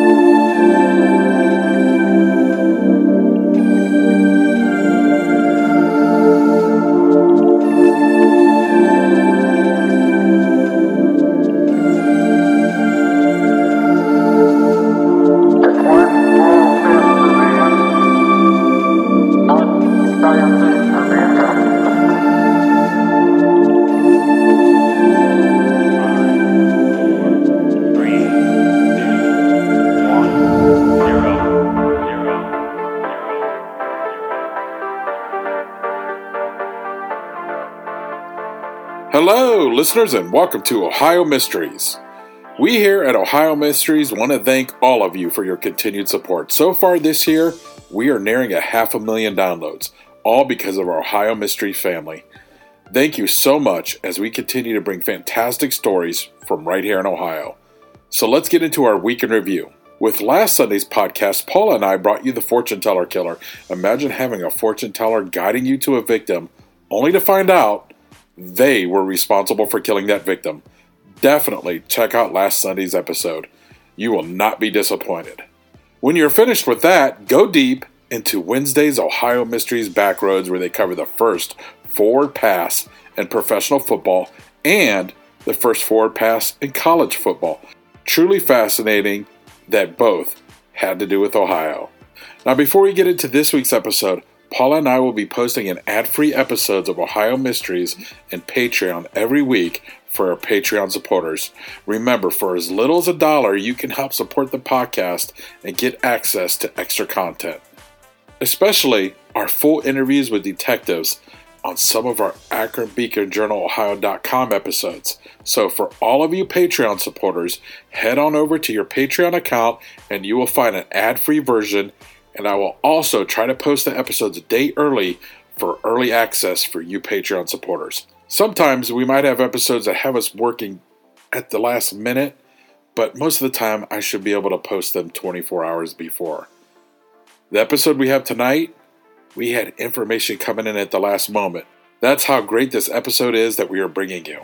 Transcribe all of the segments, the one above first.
Hello, listeners, and welcome to Ohio Mysteries. We here at Ohio Mysteries want to thank all of you for your continued support. So far this year, we are nearing a half a million downloads, all because of our Ohio Mystery family. Thank you so much as we continue to bring fantastic stories from right here in Ohio. So let's get into our week in review. With last Sunday's podcast, Paula and I brought you the fortune teller killer. Imagine having a fortune teller guiding you to a victim, only to find out they were responsible for killing that victim. Definitely check out last Sunday's episode. You will not be disappointed. When you're finished with that, go deep into Wednesday's Ohio Mysteries Backroads, where they cover the first forward pass in professional football and the first forward pass in college football. Truly fascinating that both had to do with Ohio. Now, before we get into this week's episode, Paula and I will be posting an ad free episodes of Ohio Mysteries and Patreon every week for our Patreon supporters. Remember, for as little as a dollar, you can help support the podcast and get access to extra content, especially our full interviews with detectives on some of our Akron Beacon Journal Ohio.com episodes. So, for all of you Patreon supporters, head on over to your Patreon account and you will find an ad free version and I will also try to post the episodes a day early for early access for you Patreon supporters. Sometimes we might have episodes that have us working at the last minute, but most of the time I should be able to post them 24 hours before. The episode we have tonight, we had information coming in at the last moment. That's how great this episode is that we are bringing you.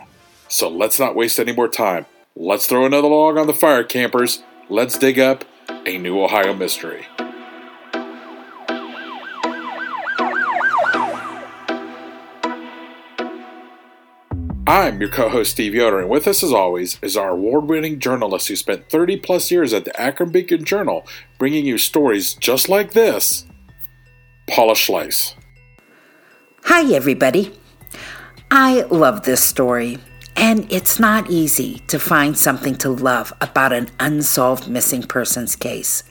So let's not waste any more time. Let's throw another log on the fire, campers. Let's dig up a new Ohio mystery. I'm your co host, Steve Yoder, and with us, as always, is our award winning journalist who spent 30 plus years at the Akron Beacon Journal bringing you stories just like this, Paula Schleis. Hi, everybody. I love this story, and it's not easy to find something to love about an unsolved missing persons case.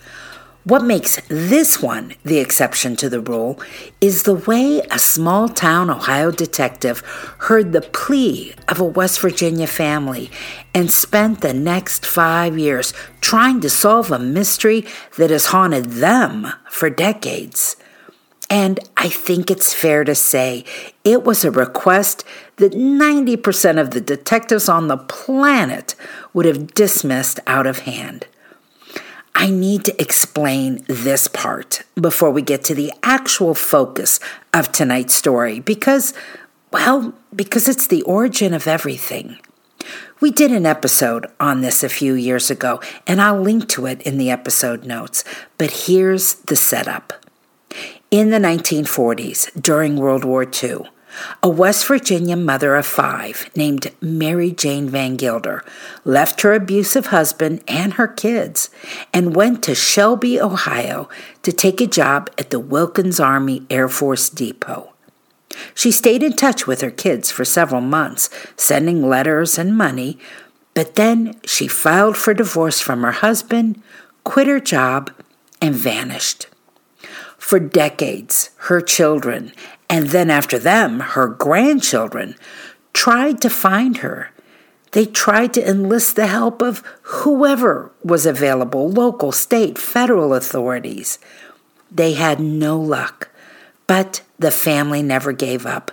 What makes this one the exception to the rule is the way a small town Ohio detective heard the plea of a West Virginia family and spent the next five years trying to solve a mystery that has haunted them for decades. And I think it's fair to say it was a request that 90% of the detectives on the planet would have dismissed out of hand. I need to explain this part before we get to the actual focus of tonight's story because, well, because it's the origin of everything. We did an episode on this a few years ago, and I'll link to it in the episode notes. But here's the setup. In the 1940s, during World War II, a West Virginia mother of five named Mary Jane Van Gilder left her abusive husband and her kids and went to Shelby, Ohio to take a job at the Wilkins Army Air Force Depot. She stayed in touch with her kids for several months, sending letters and money, but then she filed for divorce from her husband, quit her job, and vanished. For decades, her children and then after them, her grandchildren tried to find her, They tried to enlist the help of whoever was available local, state, federal authorities. They had no luck, but the family never gave up.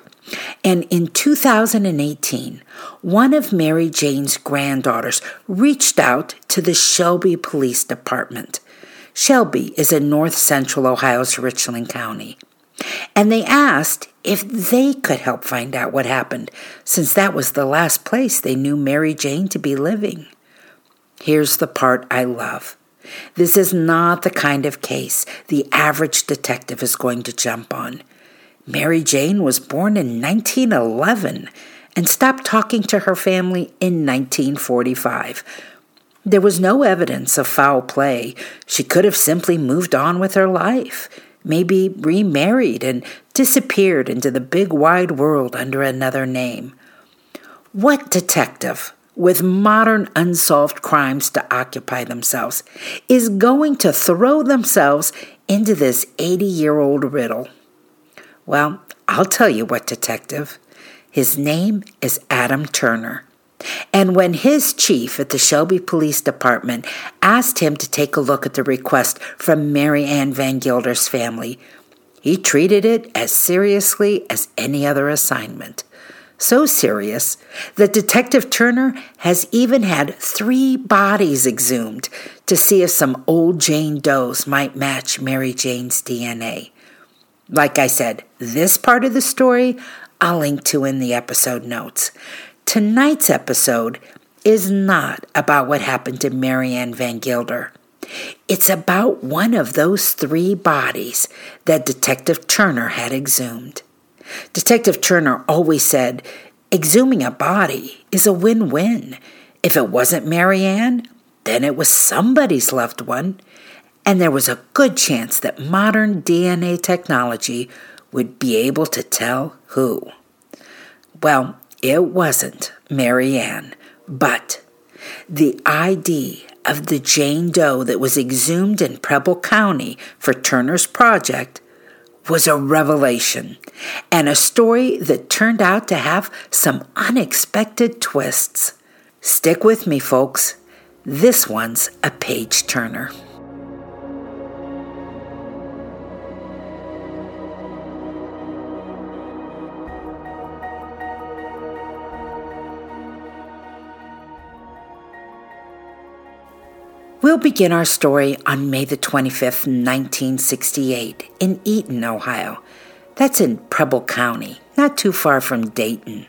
And in 2018, one of Mary Jane's granddaughters reached out to the Shelby Police Department. Shelby is in north central Ohio's Richland County. And they asked if they could help find out what happened, since that was the last place they knew Mary Jane to be living. Here's the part I love. This is not the kind of case the average detective is going to jump on. Mary Jane was born in 1911 and stopped talking to her family in 1945. There was no evidence of foul play. She could have simply moved on with her life maybe remarried and disappeared into the big wide world under another name. What detective, with modern unsolved crimes to occupy themselves, is going to throw themselves into this 80 year old riddle? Well, I'll tell you what detective. His name is Adam Turner. And when his chief at the Shelby Police Department asked him to take a look at the request from Mary Ann Van Gilder's family, he treated it as seriously as any other assignment. So serious that Detective Turner has even had three bodies exhumed to see if some old Jane Does might match Mary Jane's DNA. Like I said, this part of the story I'll link to in the episode notes. Tonight's episode is not about what happened to Marianne Van Gilder. It's about one of those three bodies that Detective Turner had exhumed. Detective Turner always said, exhuming a body is a win win. If it wasn't Marianne, then it was somebody's loved one, and there was a good chance that modern DNA technology would be able to tell who. Well, it wasn't Mary Ann, but the ID of the Jane Doe that was exhumed in Preble County for Turner's project was a revelation and a story that turned out to have some unexpected twists. Stick with me, folks. This one's a page turner. We'll begin our story on May the 25th, 1968, in Eaton, Ohio. That's in Preble County, not too far from Dayton.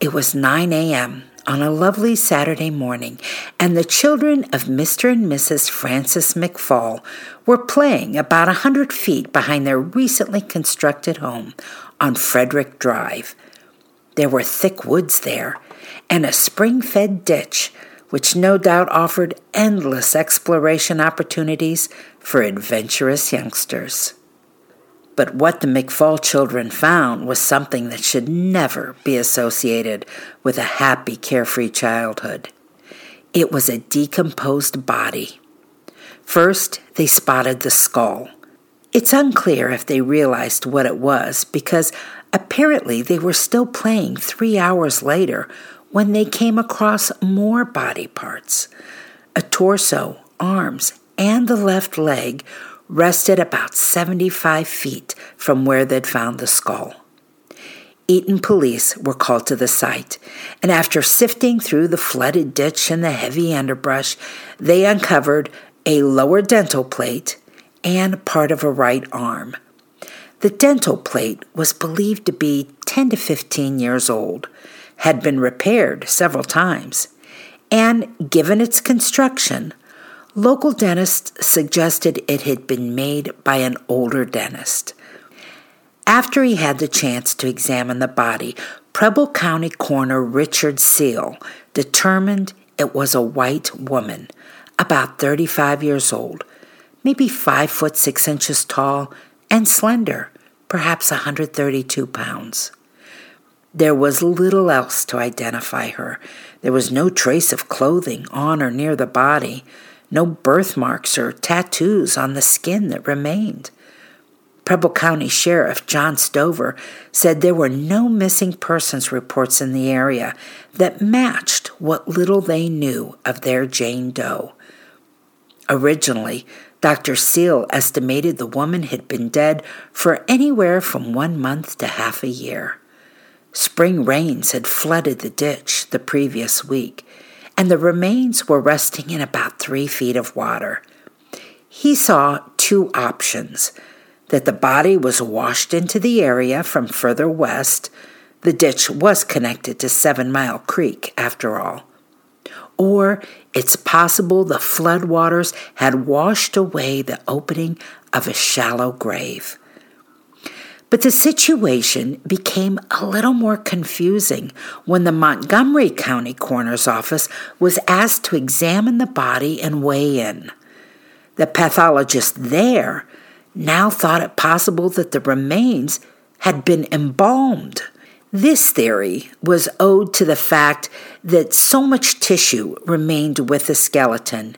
It was 9 a.m. on a lovely Saturday morning, and the children of Mr. and Mrs. Francis McFall were playing about a hundred feet behind their recently constructed home on Frederick Drive. There were thick woods there, and a spring fed ditch which no doubt offered endless exploration opportunities for adventurous youngsters. But what the McFall children found was something that should never be associated with a happy, carefree childhood. It was a decomposed body. First, they spotted the skull. It's unclear if they realized what it was because apparently they were still playing three hours later when they came across more body parts. A torso, arms, and the left leg rested about 75 feet from where they'd found the skull. Eaton police were called to the site, and after sifting through the flooded ditch and the heavy underbrush, they uncovered a lower dental plate and part of a right arm. The dental plate was believed to be 10 to 15 years old had been repaired several times, and given its construction, local dentists suggested it had been made by an older dentist. After he had the chance to examine the body, Preble County Coroner Richard Seal determined it was a white woman, about 35 years old, maybe 5 foot 6 inches tall and slender, perhaps 132 pounds. There was little else to identify her. There was no trace of clothing on or near the body, no birthmarks or tattoos on the skin that remained. Preble County Sheriff John Stover said there were no missing persons reports in the area that matched what little they knew of their Jane Doe. Originally, Dr. Seal estimated the woman had been dead for anywhere from one month to half a year. Spring rains had flooded the ditch the previous week, and the remains were resting in about three feet of water. He saw two options that the body was washed into the area from further west. The ditch was connected to Seven Mile Creek, after all. Or it's possible the floodwaters had washed away the opening of a shallow grave. But the situation became a little more confusing when the Montgomery County Coroner's Office was asked to examine the body and weigh in. The pathologist there now thought it possible that the remains had been embalmed. This theory was owed to the fact that so much tissue remained with the skeleton,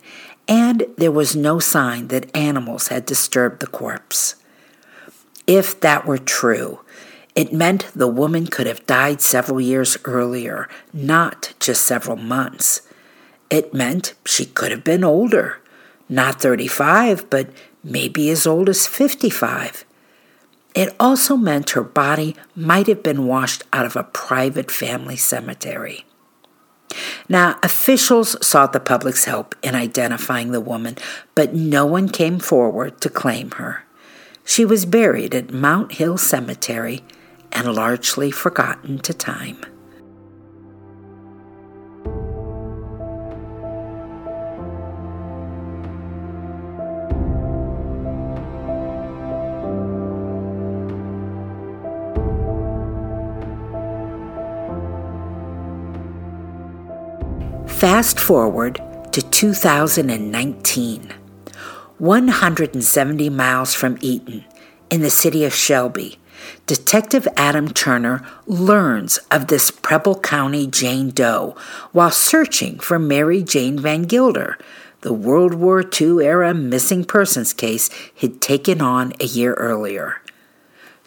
and there was no sign that animals had disturbed the corpse. If that were true, it meant the woman could have died several years earlier, not just several months. It meant she could have been older, not 35, but maybe as old as 55. It also meant her body might have been washed out of a private family cemetery. Now, officials sought the public's help in identifying the woman, but no one came forward to claim her. She was buried at Mound Hill Cemetery and largely forgotten to time. Fast forward to 2019. 170 miles from Eaton, in the city of Shelby, Detective Adam Turner learns of this Preble County Jane Doe while searching for Mary Jane Van Gilder, the World War II era missing persons case he'd taken on a year earlier.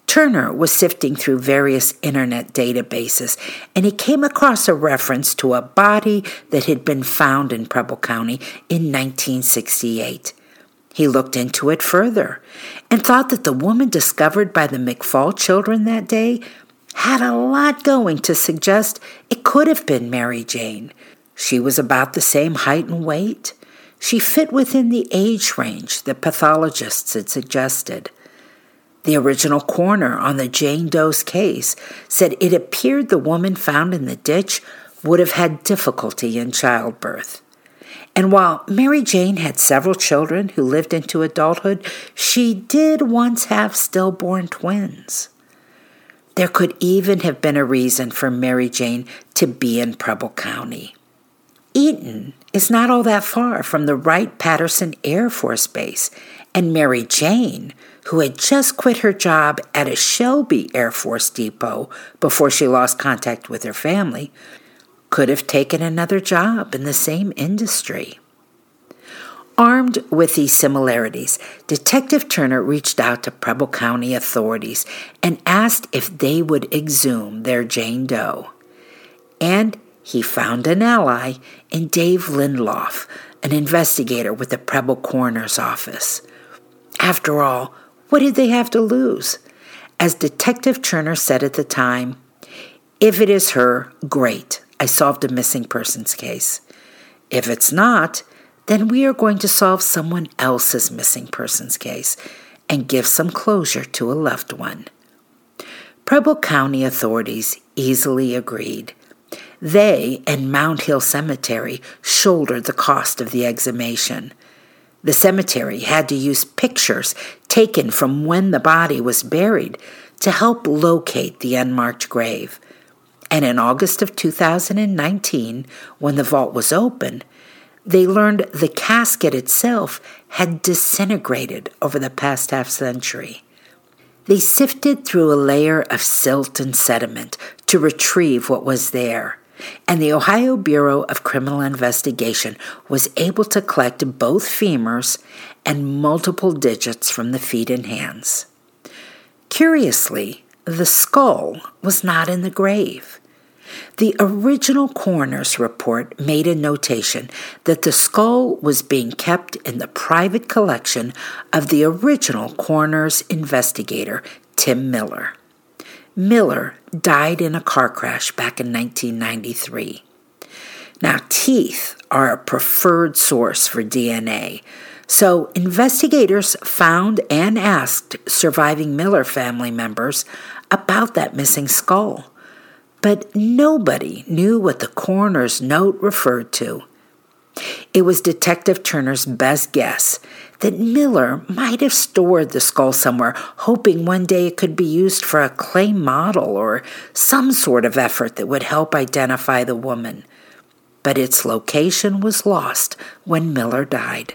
Turner was sifting through various internet databases and he came across a reference to a body that had been found in Preble County in 1968. He looked into it further and thought that the woman discovered by the McFall children that day had a lot going to suggest it could have been Mary Jane. She was about the same height and weight. She fit within the age range that pathologists had suggested. The original coroner on the Jane Doe's case said it appeared the woman found in the ditch would have had difficulty in childbirth. And while Mary Jane had several children who lived into adulthood, she did once have stillborn twins. There could even have been a reason for Mary Jane to be in Preble County. Eaton is not all that far from the Wright Patterson Air Force Base, and Mary Jane who had just quit her job at a Shelby Air Force Depot before she lost contact with her family, could have taken another job in the same industry. Armed with these similarities, Detective Turner reached out to Preble County authorities and asked if they would exhume their Jane Doe. And he found an ally in Dave Lindloff, an investigator with the Preble Coroner's Office. After all, what did they have to lose? As Detective Turner said at the time, if it is her, great. I solved a missing persons case. If it's not, then we are going to solve someone else's missing persons case and give some closure to a loved one. Preble County authorities easily agreed. They and Mound Hill Cemetery shouldered the cost of the exhumation. The cemetery had to use pictures taken from when the body was buried to help locate the unmarked grave. And in August of 2019, when the vault was open, they learned the casket itself had disintegrated over the past half century. They sifted through a layer of silt and sediment to retrieve what was there and the Ohio Bureau of Criminal Investigation was able to collect both femurs and multiple digits from the feet and hands. Curiously, the skull was not in the grave. The original coroner's report made a notation that the skull was being kept in the private collection of the original coroner's investigator, Tim Miller. Miller died in a car crash back in 1993. Now, teeth are a preferred source for DNA, so investigators found and asked surviving Miller family members about that missing skull. But nobody knew what the coroner's note referred to. It was Detective Turner's best guess that Miller might have stored the skull somewhere, hoping one day it could be used for a clay model or some sort of effort that would help identify the woman. But its location was lost when Miller died.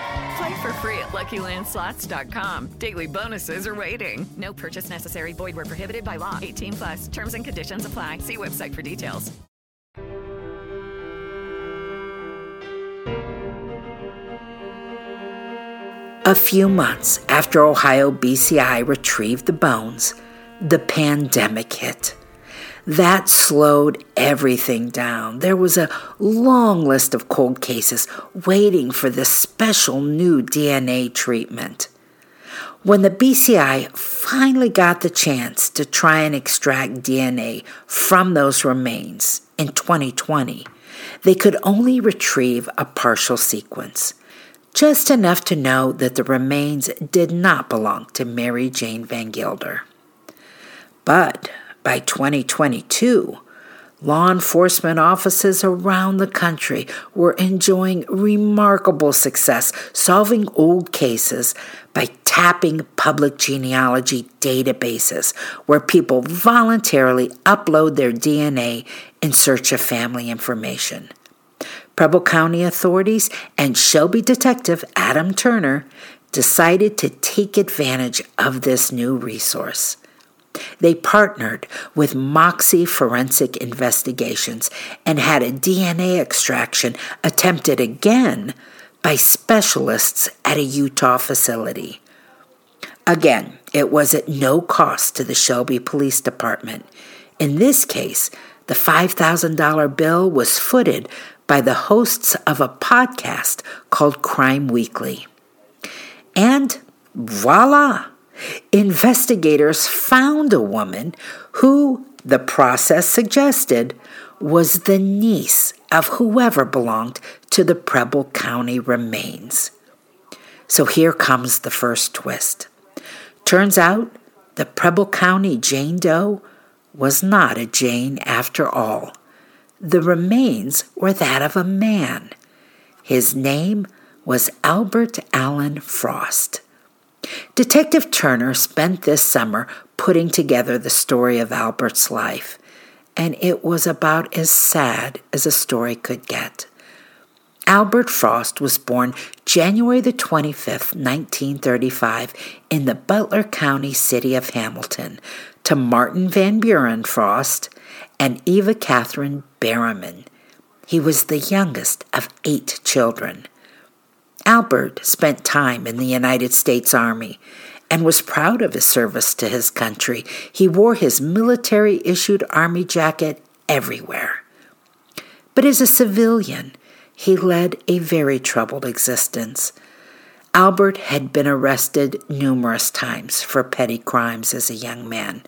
Play for free at LuckyLandSlots.com. Daily bonuses are waiting. No purchase necessary. Void were prohibited by law. 18 plus. Terms and conditions apply. See website for details. A few months after Ohio BCI retrieved the bones, the pandemic hit. That slowed everything down. There was a long list of cold cases waiting for this special new DNA treatment. When the BCI finally got the chance to try and extract DNA from those remains in 2020, they could only retrieve a partial sequence, just enough to know that the remains did not belong to Mary Jane Van Gilder. But by 2022, law enforcement offices around the country were enjoying remarkable success solving old cases by tapping public genealogy databases where people voluntarily upload their DNA in search of family information. Preble County authorities and Shelby detective Adam Turner decided to take advantage of this new resource. They partnered with Moxie Forensic Investigations and had a DNA extraction attempted again by specialists at a Utah facility. Again, it was at no cost to the Shelby Police Department. In this case, the $5,000 bill was footed by the hosts of a podcast called Crime Weekly. And voila! Investigators found a woman who, the process suggested, was the niece of whoever belonged to the Preble County remains. So here comes the first twist. Turns out the Preble County Jane Doe was not a Jane after all. The remains were that of a man. His name was Albert Allen Frost. Detective Turner spent this summer putting together the story of Albert's life, and it was about as sad as a story could get. Albert Frost was born January the 25th, 1935, in the Butler County city of Hamilton to Martin Van Buren Frost and Eva Catherine Berriman. He was the youngest of eight children. Albert spent time in the United States Army and was proud of his service to his country. He wore his military issued Army jacket everywhere. But as a civilian, he led a very troubled existence. Albert had been arrested numerous times for petty crimes as a young man.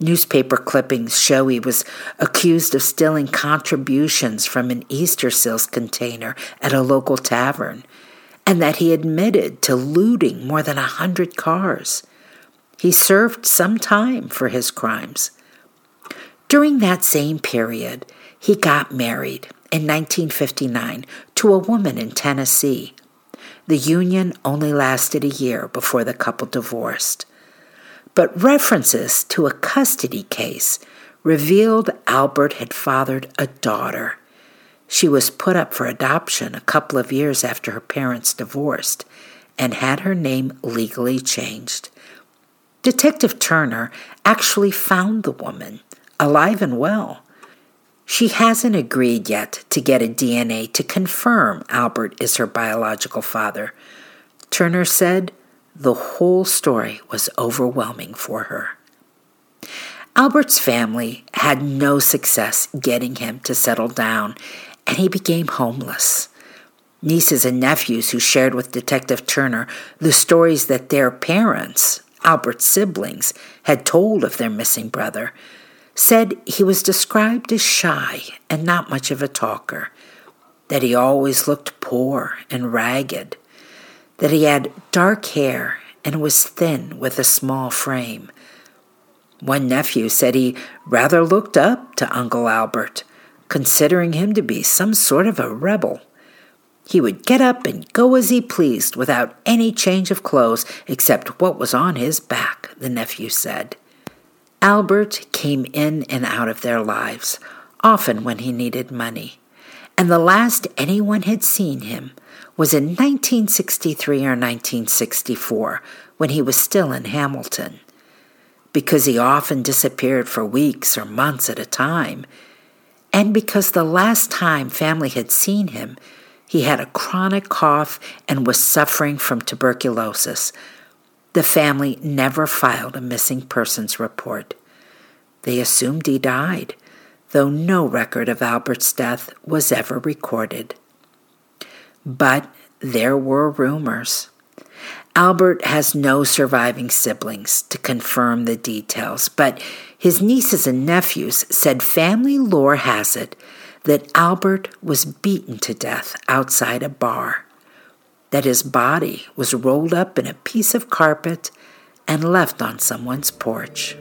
Newspaper clippings show he was accused of stealing contributions from an Easter seals container at a local tavern and that he admitted to looting more than a hundred cars. He served some time for his crimes. During that same period, he got married in 1959 to a woman in Tennessee. The union only lasted a year before the couple divorced. But references to a custody case revealed Albert had fathered a daughter. She was put up for adoption a couple of years after her parents divorced and had her name legally changed. Detective Turner actually found the woman, alive and well. She hasn't agreed yet to get a DNA to confirm Albert is her biological father. Turner said the whole story was overwhelming for her. Albert's family had no success getting him to settle down, and he became homeless. Nieces and nephews who shared with Detective Turner the stories that their parents, Albert's siblings, had told of their missing brother, said he was described as shy and not much of a talker, that he always looked poor and ragged, that he had dark hair and was thin with a small frame. One nephew said he rather looked up to Uncle Albert, considering him to be some sort of a rebel. He would get up and go as he pleased without any change of clothes except what was on his back, the nephew said. Albert came in and out of their lives, often when he needed money, and the last anyone had seen him was in 1963 or 1964 when he was still in Hamilton. Because he often disappeared for weeks or months at a time, and because the last time family had seen him, he had a chronic cough and was suffering from tuberculosis. The family never filed a missing persons report. They assumed he died, though no record of Albert's death was ever recorded. But there were rumors. Albert has no surviving siblings to confirm the details, but his nieces and nephews said family lore has it that Albert was beaten to death outside a bar, that his body was rolled up in a piece of carpet and left on someone's porch.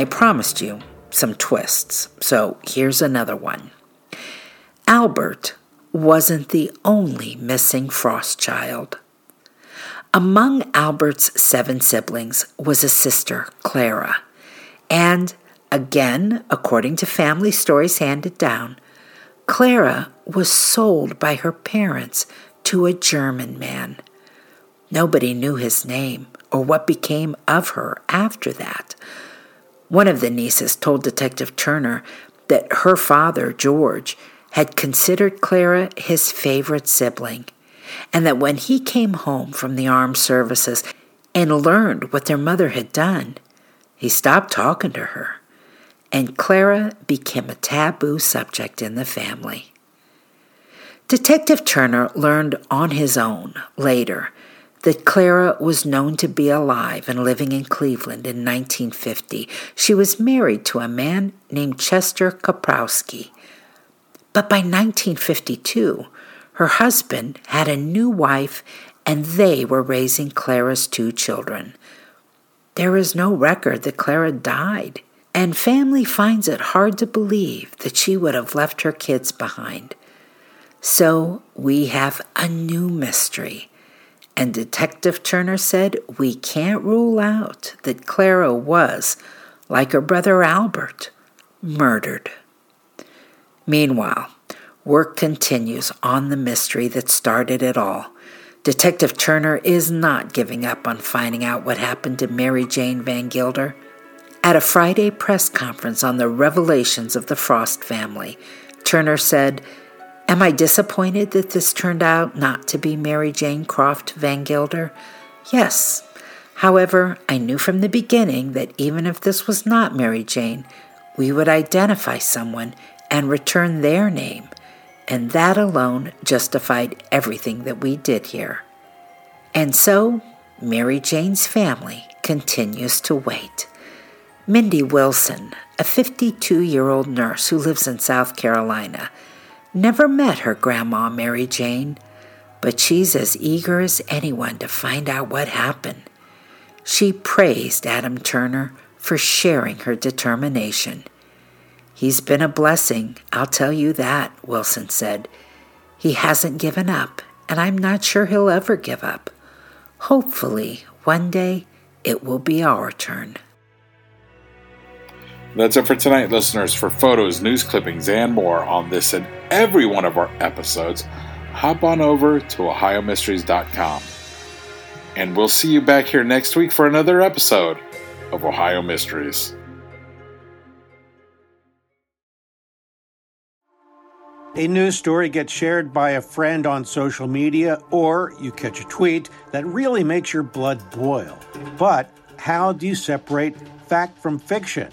I promised you some twists, so here's another one. Albert wasn't the only missing Frost child. Among Albert's seven siblings was a sister, Clara, and again, according to family stories handed down, Clara was sold by her parents to a German man. Nobody knew his name or what became of her after that. One of the nieces told Detective Turner that her father, George, had considered Clara his favorite sibling, and that when he came home from the armed services and learned what their mother had done, he stopped talking to her, and Clara became a taboo subject in the family. Detective Turner learned on his own later that Clara was known to be alive and living in Cleveland in 1950. She was married to a man named Chester Kaprowski. But by 1952, her husband had a new wife and they were raising Clara's two children. There is no record that Clara died, and family finds it hard to believe that she would have left her kids behind. So we have a new mystery and Detective Turner said we can't rule out that Clara was, like her brother Albert, murdered. Meanwhile, work continues on the mystery that started it all. Detective Turner is not giving up on finding out what happened to Mary Jane Van Gilder. At a Friday press conference on the revelations of the Frost family, Turner said Am I disappointed that this turned out not to be Mary Jane Croft Van Gilder? Yes. However, I knew from the beginning that even if this was not Mary Jane, we would identify someone and return their name, and that alone justified everything that we did here. And so, Mary Jane's family continues to wait. Mindy Wilson, a 52 year old nurse who lives in South Carolina, never met her grandma Mary Jane, but she's as eager as anyone to find out what happened. She praised Adam Turner for sharing her determination. He's been a blessing, I'll tell you that, Wilson said. He hasn't given up, and I'm not sure he'll ever give up. Hopefully, one day, it will be our turn. That's it for tonight, listeners. For photos, news clippings, and more on this and every one of our episodes, hop on over to OhioMysteries.com. And we'll see you back here next week for another episode of Ohio Mysteries. A news story gets shared by a friend on social media, or you catch a tweet that really makes your blood boil. But how do you separate fact from fiction?